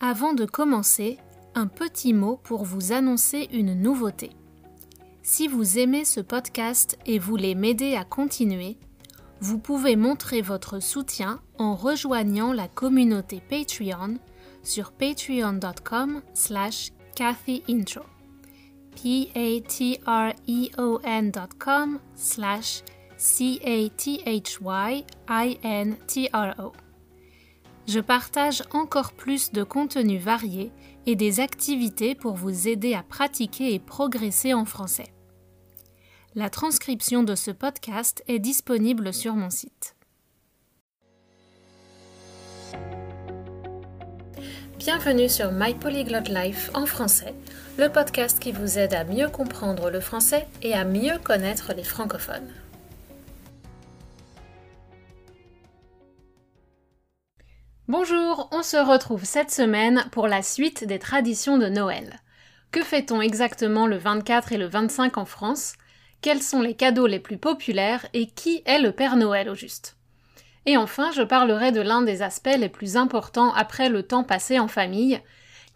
Avant de commencer, un petit mot pour vous annoncer une nouveauté. Si vous aimez ce podcast et voulez m'aider à continuer, vous pouvez montrer votre soutien en rejoignant la communauté Patreon sur patreon.com slash cathyintro. p-a-t-r-e-o-n.com slash c-a-t-h-y-i-n-t-r-o. Je partage encore plus de contenus variés et des activités pour vous aider à pratiquer et progresser en français. La transcription de ce podcast est disponible sur mon site. Bienvenue sur My Polyglot Life en français, le podcast qui vous aide à mieux comprendre le français et à mieux connaître les francophones. Bonjour, on se retrouve cette semaine pour la suite des traditions de Noël. Que fait-on exactement le 24 et le 25 en France? Quels sont les cadeaux les plus populaires et qui est le Père Noël au juste? Et enfin, je parlerai de l'un des aspects les plus importants après le temps passé en famille.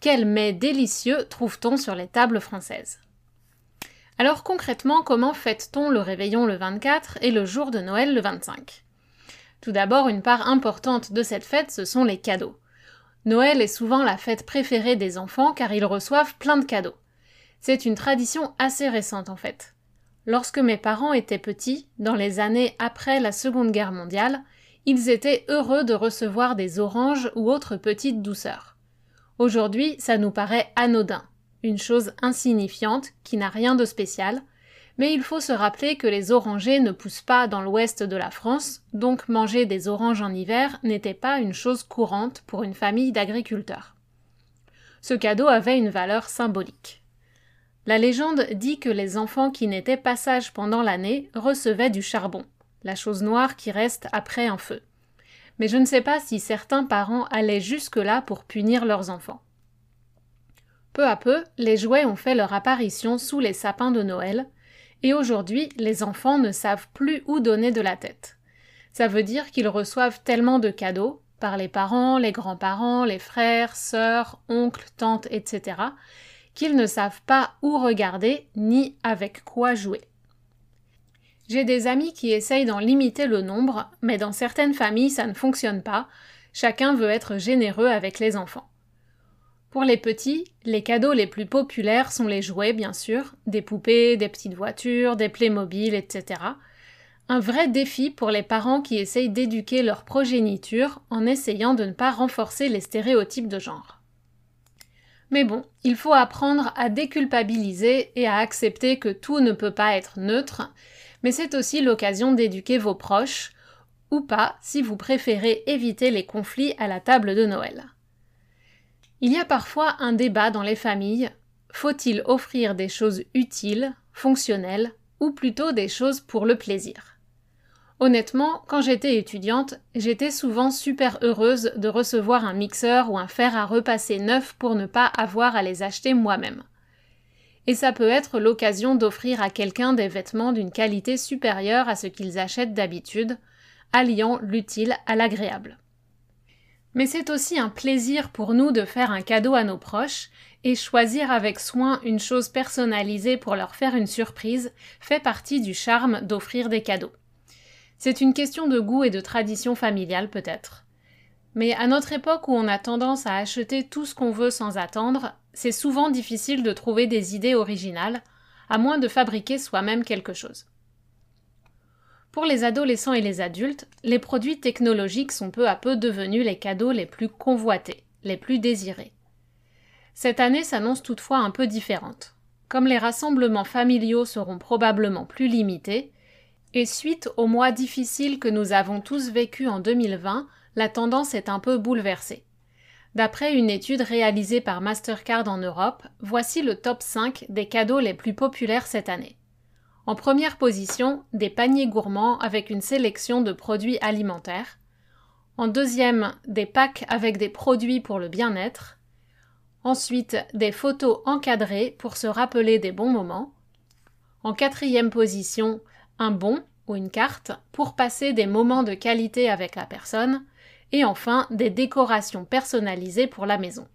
Quels mets délicieux trouve-t-on sur les tables françaises? Alors concrètement, comment fête-t-on le réveillon le 24 et le jour de Noël le 25 tout d'abord, une part importante de cette fête, ce sont les cadeaux. Noël est souvent la fête préférée des enfants car ils reçoivent plein de cadeaux. C'est une tradition assez récente en fait. Lorsque mes parents étaient petits, dans les années après la Seconde Guerre mondiale, ils étaient heureux de recevoir des oranges ou autres petites douceurs. Aujourd'hui, ça nous paraît anodin, une chose insignifiante qui n'a rien de spécial, mais il faut se rappeler que les orangers ne poussent pas dans l'ouest de la France, donc manger des oranges en hiver n'était pas une chose courante pour une famille d'agriculteurs. Ce cadeau avait une valeur symbolique. La légende dit que les enfants qui n'étaient pas sages pendant l'année recevaient du charbon, la chose noire qui reste après un feu. Mais je ne sais pas si certains parents allaient jusque-là pour punir leurs enfants. Peu à peu, les jouets ont fait leur apparition sous les sapins de Noël, et aujourd'hui, les enfants ne savent plus où donner de la tête. Ça veut dire qu'ils reçoivent tellement de cadeaux, par les parents, les grands-parents, les frères, sœurs, oncles, tantes, etc., qu'ils ne savent pas où regarder ni avec quoi jouer. J'ai des amis qui essayent d'en limiter le nombre, mais dans certaines familles ça ne fonctionne pas, chacun veut être généreux avec les enfants. Pour les petits, les cadeaux les plus populaires sont les jouets, bien sûr, des poupées, des petites voitures, des Playmobil, etc. Un vrai défi pour les parents qui essayent d'éduquer leur progéniture en essayant de ne pas renforcer les stéréotypes de genre. Mais bon, il faut apprendre à déculpabiliser et à accepter que tout ne peut pas être neutre, mais c'est aussi l'occasion d'éduquer vos proches, ou pas si vous préférez éviter les conflits à la table de Noël. Il y a parfois un débat dans les familles. Faut-il offrir des choses utiles, fonctionnelles, ou plutôt des choses pour le plaisir? Honnêtement, quand j'étais étudiante, j'étais souvent super heureuse de recevoir un mixeur ou un fer à repasser neuf pour ne pas avoir à les acheter moi-même. Et ça peut être l'occasion d'offrir à quelqu'un des vêtements d'une qualité supérieure à ce qu'ils achètent d'habitude, alliant l'utile à l'agréable. Mais c'est aussi un plaisir pour nous de faire un cadeau à nos proches, et choisir avec soin une chose personnalisée pour leur faire une surprise fait partie du charme d'offrir des cadeaux. C'est une question de goût et de tradition familiale peut-être. Mais à notre époque où on a tendance à acheter tout ce qu'on veut sans attendre, c'est souvent difficile de trouver des idées originales, à moins de fabriquer soi-même quelque chose. Pour les adolescents et les adultes, les produits technologiques sont peu à peu devenus les cadeaux les plus convoités, les plus désirés. Cette année s'annonce toutefois un peu différente. Comme les rassemblements familiaux seront probablement plus limités, et suite aux mois difficiles que nous avons tous vécus en 2020, la tendance est un peu bouleversée. D'après une étude réalisée par Mastercard en Europe, voici le top 5 des cadeaux les plus populaires cette année. En première position, des paniers gourmands avec une sélection de produits alimentaires. En deuxième, des packs avec des produits pour le bien-être. Ensuite, des photos encadrées pour se rappeler des bons moments. En quatrième position, un bon ou une carte pour passer des moments de qualité avec la personne. Et enfin, des décorations personnalisées pour la maison.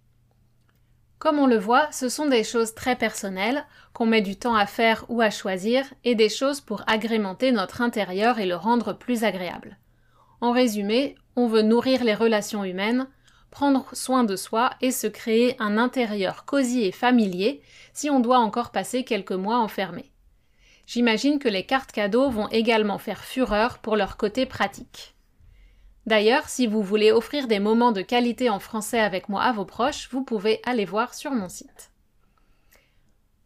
Comme on le voit, ce sont des choses très personnelles, qu'on met du temps à faire ou à choisir, et des choses pour agrémenter notre intérieur et le rendre plus agréable. En résumé, on veut nourrir les relations humaines, prendre soin de soi et se créer un intérieur cosy et familier si on doit encore passer quelques mois enfermés. J'imagine que les cartes cadeaux vont également faire fureur pour leur côté pratique. D'ailleurs, si vous voulez offrir des moments de qualité en français avec moi à vos proches, vous pouvez aller voir sur mon site.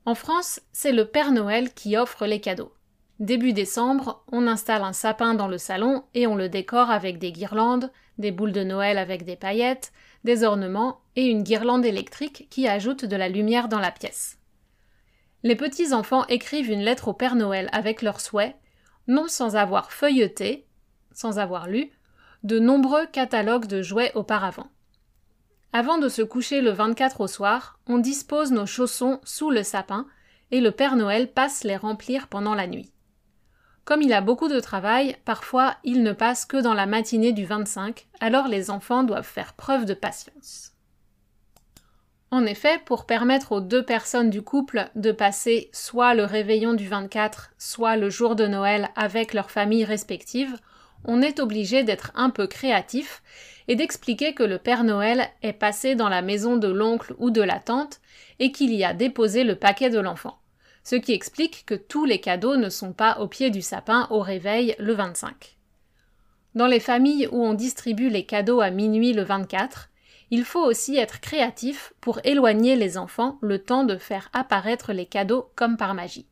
En France, c'est le Père Noël qui offre les cadeaux. Début décembre, on installe un sapin dans le salon et on le décore avec des guirlandes, des boules de Noël avec des paillettes, des ornements et une guirlande électrique qui ajoute de la lumière dans la pièce. Les petits enfants écrivent une lettre au Père Noël avec leurs souhaits, non sans avoir feuilleté, sans avoir lu, de nombreux catalogues de jouets auparavant. Avant de se coucher le 24 au soir, on dispose nos chaussons sous le sapin et le Père Noël passe les remplir pendant la nuit. Comme il a beaucoup de travail, parfois il ne passe que dans la matinée du 25, alors les enfants doivent faire preuve de patience. En effet, pour permettre aux deux personnes du couple de passer soit le réveillon du 24, soit le jour de Noël avec leurs familles respectives, on est obligé d'être un peu créatif et d'expliquer que le Père Noël est passé dans la maison de l'oncle ou de la tante et qu'il y a déposé le paquet de l'enfant. Ce qui explique que tous les cadeaux ne sont pas au pied du sapin au réveil le 25. Dans les familles où on distribue les cadeaux à minuit le 24, il faut aussi être créatif pour éloigner les enfants le temps de faire apparaître les cadeaux comme par magie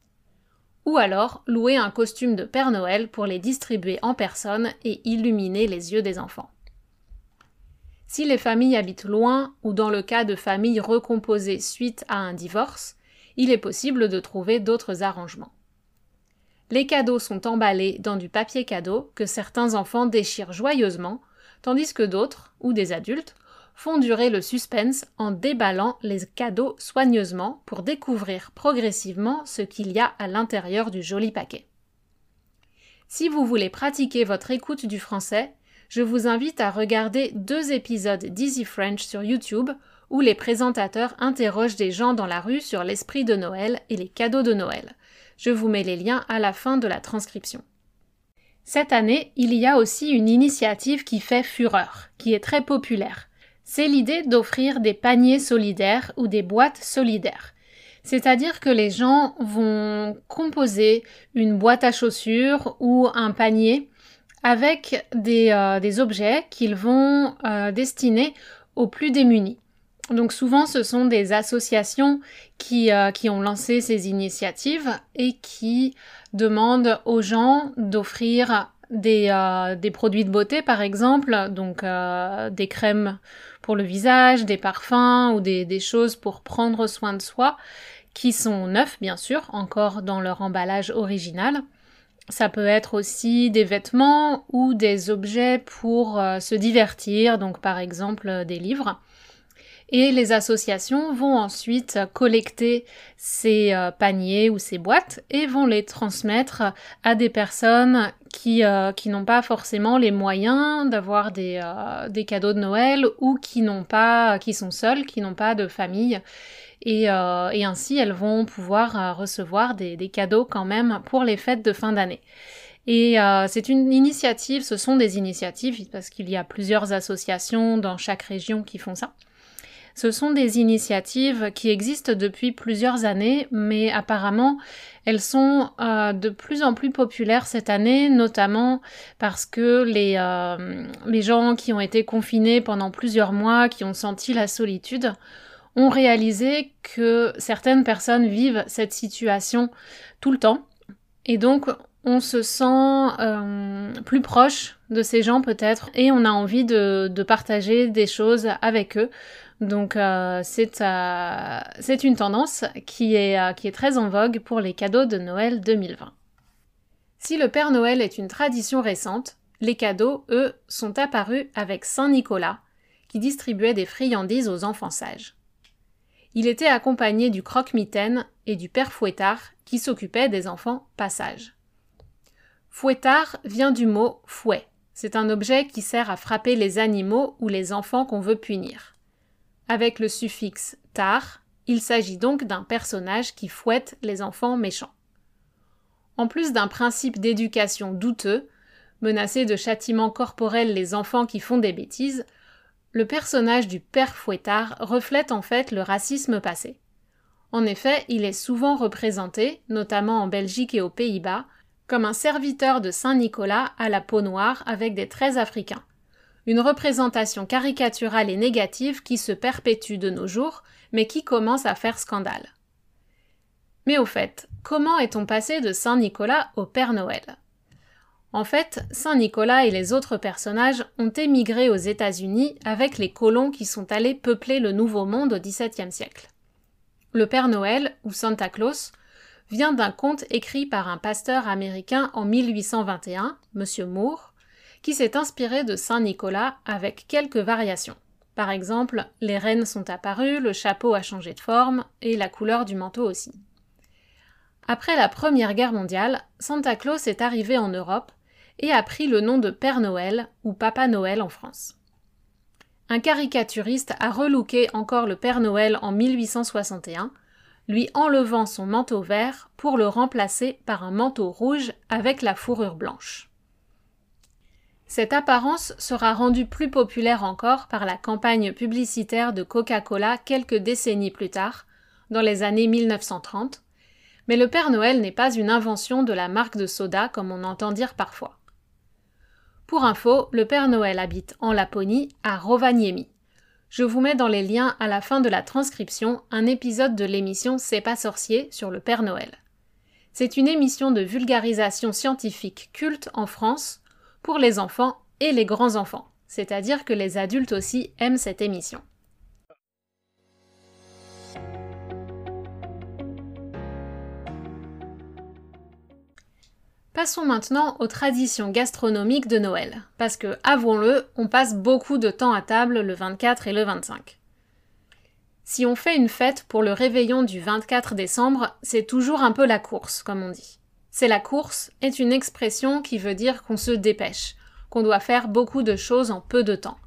ou alors louer un costume de Père Noël pour les distribuer en personne et illuminer les yeux des enfants. Si les familles habitent loin ou dans le cas de familles recomposées suite à un divorce, il est possible de trouver d'autres arrangements. Les cadeaux sont emballés dans du papier cadeau que certains enfants déchirent joyeusement, tandis que d'autres, ou des adultes, font durer le suspense en déballant les cadeaux soigneusement pour découvrir progressivement ce qu'il y a à l'intérieur du joli paquet. Si vous voulez pratiquer votre écoute du français, je vous invite à regarder deux épisodes d'Easy French sur YouTube où les présentateurs interrogent des gens dans la rue sur l'esprit de Noël et les cadeaux de Noël. Je vous mets les liens à la fin de la transcription. Cette année, il y a aussi une initiative qui fait fureur, qui est très populaire c'est l'idée d'offrir des paniers solidaires ou des boîtes solidaires. C'est-à-dire que les gens vont composer une boîte à chaussures ou un panier avec des, euh, objets qu'ils vont euh, destiner aux plus démunis. Donc souvent ce sont des associations qui, euh, qui ont lancé ces initiatives et qui demandent aux gens d'offrir des, des, produits de beauté par exemple, donc des crèmes pour le visage, des parfums ou des, choses pour prendre soin de soi qui sont neufs bien sûr, encore dans leur emballage original. Ça peut être aussi des vêtements ou des objets pour euh, se divertir, donc par exemple euh, des livres. Et les associations vont ensuite collecter ces euh, paniers ou ces boîtes et vont les transmettre à des personnes qui, euh, qui n'ont pas forcément les moyens d'avoir des, euh, des, cadeaux de Noël ou qui n'ont pas, qui sont seules, qui n'ont pas de famille. Et, euh, ainsi, elles vont pouvoir recevoir des, des, cadeaux quand même pour les fêtes de fin d'année. Et c'est une initiative, ce sont des initiatives parce qu'il y a plusieurs associations dans chaque région qui font ça. Ce sont des initiatives qui existent depuis plusieurs années, mais apparemment elles sont euh, de plus en plus populaires cette année, notamment parce que les, euh, les gens qui ont été confinés pendant plusieurs mois, qui ont senti la solitude, ont réalisé que certaines personnes vivent cette situation tout le temps. Et donc, on se sent euh, plus proche de ces gens peut-être et on a envie de partager des choses avec eux. Donc euh, euh, c'est une tendance qui est, euh, qui est très en vogue pour les cadeaux de Noël 2020. Si le Père Noël est une tradition récente, les cadeaux, eux, sont apparus avec Saint Nicolas, qui distribuait des friandises aux enfants sages. Il était accompagné du croque-mitaine et du Père Fouettard, qui s'occupait des enfants pas sages. Fouettard vient du mot fouet. C'est un objet qui sert à frapper les animaux ou les enfants qu'on veut punir avec le suffixe Fouettard, il s'agit donc d'un personnage qui fouette les enfants méchants. En plus d'un principe d'éducation douteux, menacer de châtiments corporels les enfants qui font des bêtises, le personnage du père Fouettard reflète en fait le racisme passé. En effet, il est souvent représenté, notamment en Belgique et aux Pays-Bas, comme un serviteur de Saint Nicolas à la peau noire avec des traits africains. Une représentation caricaturale et négative qui se perpétue de nos jours, mais qui commence à faire scandale. Mais au fait, comment est-on passé de Saint Nicolas au Père Noël? En fait, Saint Nicolas et les autres personnages ont émigré aux États-Unis avec les colons qui sont allés peupler le Nouveau Monde au XVIIe siècle. Le Père Noël, ou Santa Claus, vient d'un conte écrit par un pasteur américain en 1821, M. Moore, qui s'est inspiré de Saint Nicolas avec quelques variations. Par exemple, les rennes sont apparues, le chapeau a changé de forme et la couleur du manteau aussi. Après la Première Guerre mondiale, Santa Claus est arrivé en Europe et a pris le nom de Père Noël ou Papa Noël en France. Un caricaturiste a relooké encore le Père Noël en 1861 lui enlevant son manteau vert pour le remplacer par un manteau rouge avec la fourrure blanche. Cette apparence sera rendue plus populaire encore par la campagne publicitaire de Coca-Cola quelques décennies plus tard, dans les années 1930, mais le Père Noël n'est pas une invention de la marque de soda comme on entend dire parfois. Pour info, le Père Noël habite en Laponie, à Rovaniemi. Je vous mets dans les liens à la fin de la transcription un épisode de l'émission C'est pas sorcier sur le Père Noël. C'est une émission de vulgarisation scientifique culte en France pour les enfants et les grands-enfants, c'est-à-dire que les adultes aussi aiment cette émission. Passons maintenant aux traditions gastronomiques de Noël, parce que, avouons-le, on passe beaucoup de temps à table le 24 et le 25. Si on fait une fête pour le réveillon du 24 décembre, c'est toujours un peu la course, comme on dit. C'est la course est une expression qui veut dire qu'on se dépêche, qu'on doit faire beaucoup de choses en peu de temps.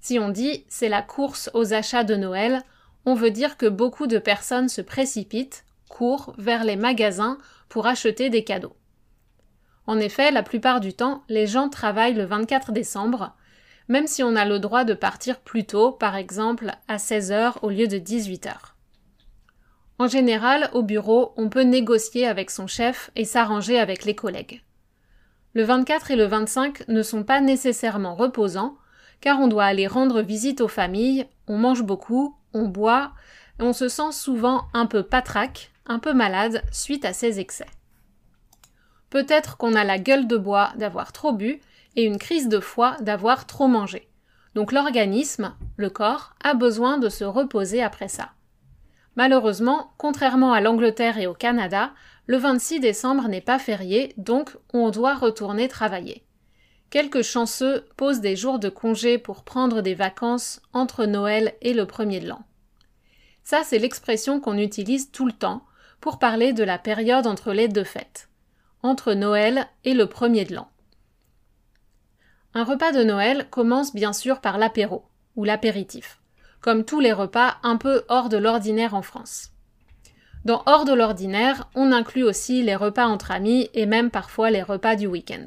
Si on dit c'est la course aux achats de Noël, on veut dire que beaucoup de personnes se précipitent, courent vers les magasins pour acheter des cadeaux. En effet, la plupart du temps, les gens travaillent le 24 décembre, même si on a le droit de partir plus tôt, par exemple à 16h au lieu de 18h. En général, au bureau, on peut négocier avec son chef et s'arranger avec les collègues. Le 24 et le 25 ne sont pas nécessairement reposants, car on doit aller rendre visite aux familles, on mange beaucoup, on boit, et on se sent souvent un peu patraque, un peu malade suite à ces excès. Peut-être qu'on a la gueule de bois d'avoir trop bu et une crise de foie d'avoir trop mangé. Donc l'organisme, le corps, a besoin de se reposer après ça. Malheureusement, contrairement à l'Angleterre et au Canada, le 26 décembre n'est pas férié, donc on doit retourner travailler. Quelques chanceux posent des jours de congé pour prendre des vacances entre Noël et le premier de l'an. Ça, c'est l'expression qu'on utilise tout le temps pour parler de la période entre les deux fêtes entre Noël et le premier de l'an. Un repas de Noël commence bien sûr par l'apéro, ou l'apéritif, comme tous les repas un peu hors de l'ordinaire en France. Dans hors de l'ordinaire, on inclut aussi les repas entre amis et même parfois les repas du week-end.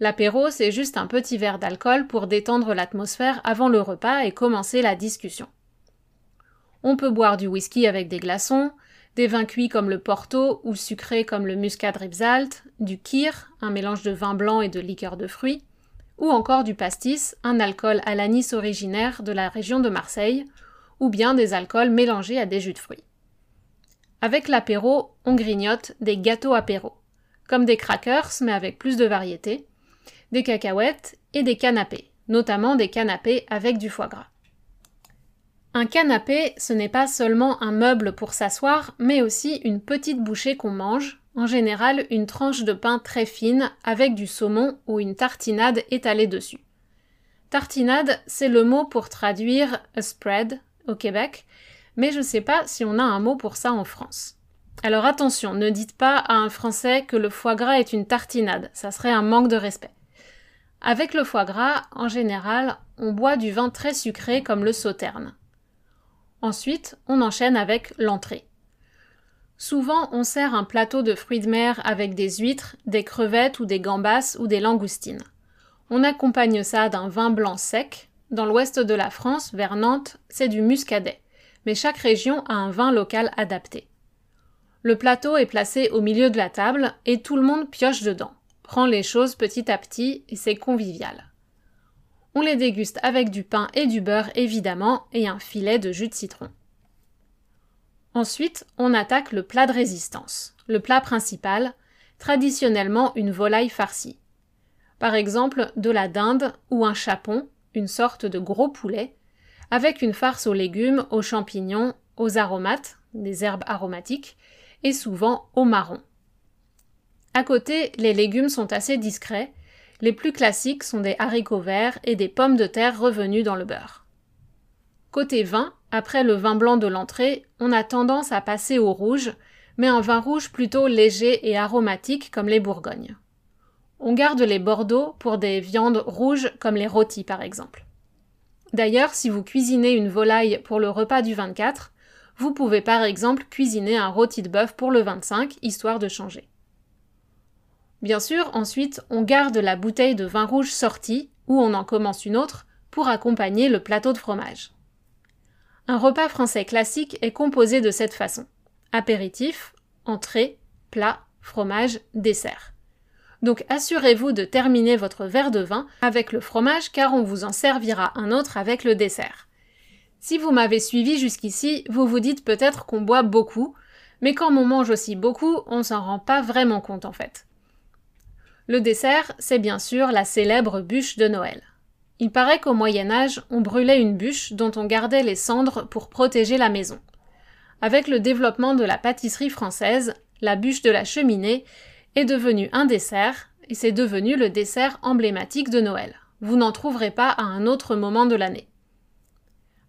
L'apéro, c'est juste un petit verre d'alcool pour détendre l'atmosphère avant le repas et commencer la discussion. On peut boire du whisky avec des glaçons, des vins cuits comme le Porto ou sucrés comme le Muscat Ribsalt, du Kir, un mélange de vin blanc et de liqueur de fruits, ou encore du pastis, un alcool à l'anis originaire de la région de Marseille, ou bien des alcools mélangés à des jus de fruits. Avec l'apéro, on grignote des gâteaux apéro, comme des crackers mais avec plus de variété, des cacahuètes et des canapés, notamment des canapés avec du foie gras. Un canapé, ce n'est pas seulement un meuble pour s'asseoir, mais aussi une petite bouchée qu'on mange, en général une tranche de pain très fine avec du saumon ou une tartinade étalée dessus. Tartinade, c'est le mot pour traduire a spread au Québec, mais je ne sais pas si on a un mot pour ça en France. Alors attention, ne dites pas à un Français que le foie gras est une tartinade, ça serait un manque de respect. Avec le foie gras, en général, on boit du vin très sucré comme le sauterne. Ensuite, on enchaîne avec l'entrée. Souvent, on sert un plateau de fruits de mer avec des huîtres, des crevettes ou des gambas ou des langoustines. On accompagne ça d'un vin blanc sec. Dans l'ouest de la France, vers Nantes, c'est du muscadet. Mais chaque région a un vin local adapté. Le plateau est placé au milieu de la table et tout le monde pioche dedans, prend les choses petit à petit et c'est convivial. On les déguste avec du pain et du beurre évidemment et un filet de jus de citron. Ensuite, on attaque le plat de résistance, le plat principal, traditionnellement une volaille farcie. Par exemple, de la dinde ou un chapon, une sorte de gros poulet, avec une farce aux légumes, aux champignons, aux aromates, des herbes aromatiques, et souvent au marron. À côté, les légumes sont assez discrets. Les plus classiques sont des haricots verts et des pommes de terre revenus dans le beurre. Côté vin, après le vin blanc de l'entrée, on a tendance à passer au rouge, mais un vin rouge plutôt léger et aromatique comme les Bourgognes. On garde les Bordeaux pour des viandes rouges comme les rôtis par exemple. D'ailleurs, si vous cuisinez une volaille pour le repas du 24, vous pouvez par exemple cuisiner un rôti de bœuf pour le 25, histoire de changer. Bien sûr, ensuite, on garde la bouteille de vin rouge sortie, ou on en commence une autre, pour accompagner le plateau de fromage. Un repas français classique est composé de cette façon. Apéritif, entrée, plat, fromage, dessert. Donc assurez-vous de terminer votre verre de vin avec le fromage car on vous en servira un autre avec le dessert. Si vous m'avez suivi jusqu'ici, vous vous dites peut-être qu'on boit beaucoup, mais quand on mange aussi beaucoup, on s'en rend pas vraiment compte en fait. Le dessert, c'est bien sûr la célèbre bûche de Noël. Il paraît qu'au Moyen Âge, on brûlait une bûche dont on gardait les cendres pour protéger la maison. Avec le développement de la pâtisserie française, la bûche de la cheminée est devenue un dessert, et c'est devenu le dessert emblématique de Noël. Vous n'en trouverez pas à un autre moment de l'année.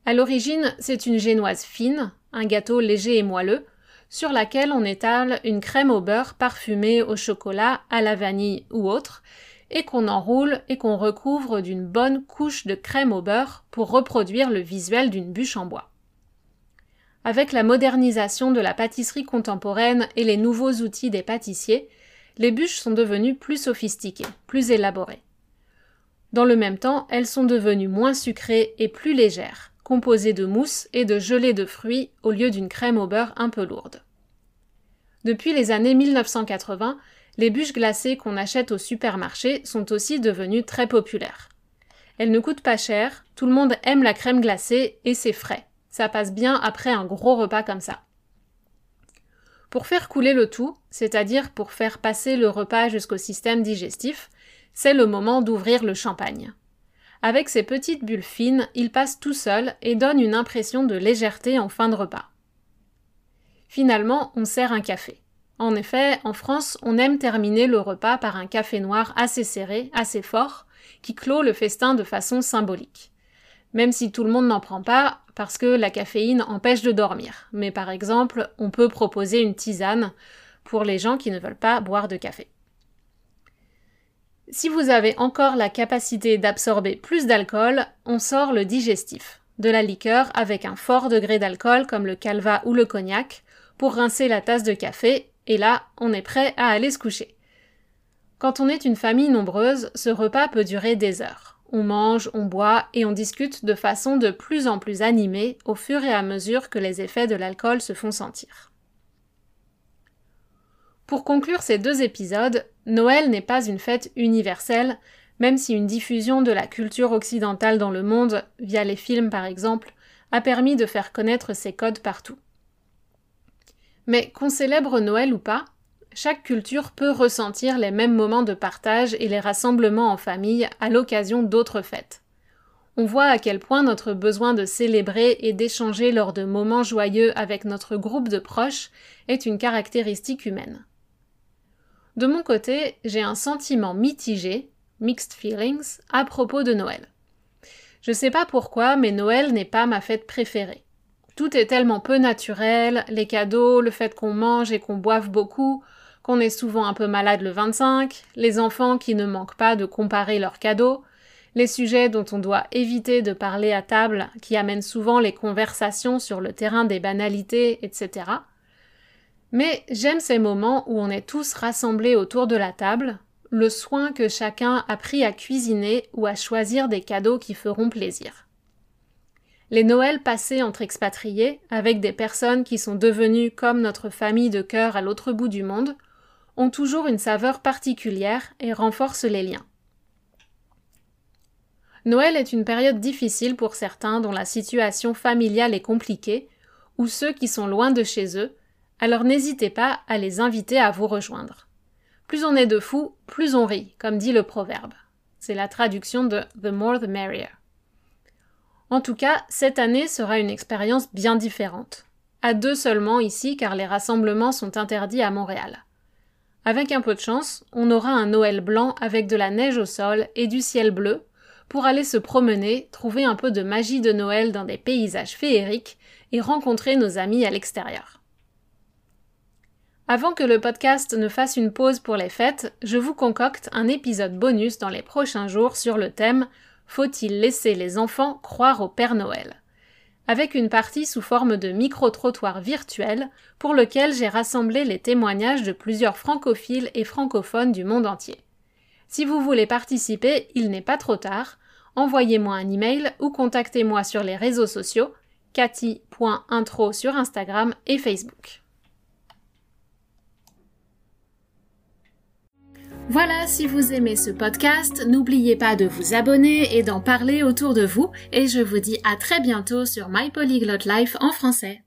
À l'origine, c'est une génoise fine, un gâteau léger et moelleux, sur laquelle on étale une crème au beurre parfumée au chocolat, à la vanille ou autre, et qu'on enroule et qu'on recouvre d'une bonne couche de crème au beurre pour reproduire le visuel d'une bûche en bois. Avec la modernisation de la pâtisserie contemporaine et les nouveaux outils des pâtissiers, les bûches sont devenues plus sophistiquées, plus élaborées. Dans le même temps, elles sont devenues moins sucrées et plus légères composé de mousse et de gelée de fruits au lieu d'une crème au beurre un peu lourde. Depuis les années 1980, les bûches glacées qu'on achète au supermarché sont aussi devenues très populaires. Elles ne coûtent pas cher, tout le monde aime la crème glacée et c'est frais. Ça passe bien après un gros repas comme ça. Pour faire couler le tout, c'est-à-dire pour faire passer le repas jusqu'au système digestif, c'est le moment d'ouvrir le champagne. Avec ses petites bulles fines, il passe tout seul et donne une impression de légèreté en fin de repas. Finalement, on sert un café. En effet, en France, on aime terminer le repas par un café noir assez serré, assez fort, qui clôt le festin de façon symbolique. Même si tout le monde n'en prend pas, parce que la caféine empêche de dormir. Mais par exemple, on peut proposer une tisane pour les gens qui ne veulent pas boire de café. Si vous avez encore la capacité d'absorber plus d'alcool, on sort le digestif, de la liqueur avec un fort degré d'alcool comme le calva ou le cognac, pour rincer la tasse de café, et là, on est prêt à aller se coucher. Quand on est une famille nombreuse, ce repas peut durer des heures. On mange, on boit et on discute de façon de plus en plus animée au fur et à mesure que les effets de l'alcool se font sentir. Pour conclure ces deux épisodes, Noël n'est pas une fête universelle, même si une diffusion de la culture occidentale dans le monde, via les films par exemple, a permis de faire connaître ces codes partout. Mais qu'on célèbre Noël ou pas, chaque culture peut ressentir les mêmes moments de partage et les rassemblements en famille à l'occasion d'autres fêtes. On voit à quel point notre besoin de célébrer et d'échanger lors de moments joyeux avec notre groupe de proches est une caractéristique humaine. De mon côté, j'ai un sentiment mitigé, mixed feelings, à propos de Noël. Je sais pas pourquoi, mais Noël n'est pas ma fête préférée. Tout est tellement peu naturel, les cadeaux, le fait qu'on mange et qu'on boive beaucoup, qu'on est souvent un peu malade le 25, les enfants qui ne manquent pas de comparer leurs cadeaux, les sujets dont on doit éviter de parler à table, qui amènent souvent les conversations sur le terrain des banalités, etc. Mais j'aime ces moments où on est tous rassemblés autour de la table, le soin que chacun a pris à cuisiner ou à choisir des cadeaux qui feront plaisir. Les Noëls passés entre expatriés, avec des personnes qui sont devenues comme notre famille de cœur à l'autre bout du monde, ont toujours une saveur particulière et renforcent les liens. Noël est une période difficile pour certains dont la situation familiale est compliquée, ou ceux qui sont loin de chez eux, alors n'hésitez pas à les inviter à vous rejoindre. Plus on est de fous, plus on rit, comme dit le proverbe. C'est la traduction de The more the merrier. En tout cas, cette année sera une expérience bien différente. À deux seulement ici car les rassemblements sont interdits à Montréal. Avec un peu de chance, on aura un Noël blanc avec de la neige au sol et du ciel bleu pour aller se promener, trouver un peu de magie de Noël dans des paysages féeriques et rencontrer nos amis à l'extérieur. Avant que le podcast ne fasse une pause pour les fêtes, je vous concocte un épisode bonus dans les prochains jours sur le thème Faut-il laisser les enfants croire au Père Noël? Avec une partie sous forme de micro-trottoir virtuel pour lequel j'ai rassemblé les témoignages de plusieurs francophiles et francophones du monde entier. Si vous voulez participer, il n'est pas trop tard, envoyez-moi un email ou contactez-moi sur les réseaux sociaux cathy.intro sur Instagram et Facebook. Voilà, si vous aimez ce podcast, n'oubliez pas de vous abonner et d'en parler autour de vous et je vous dis à très bientôt sur My Polyglot Life en français.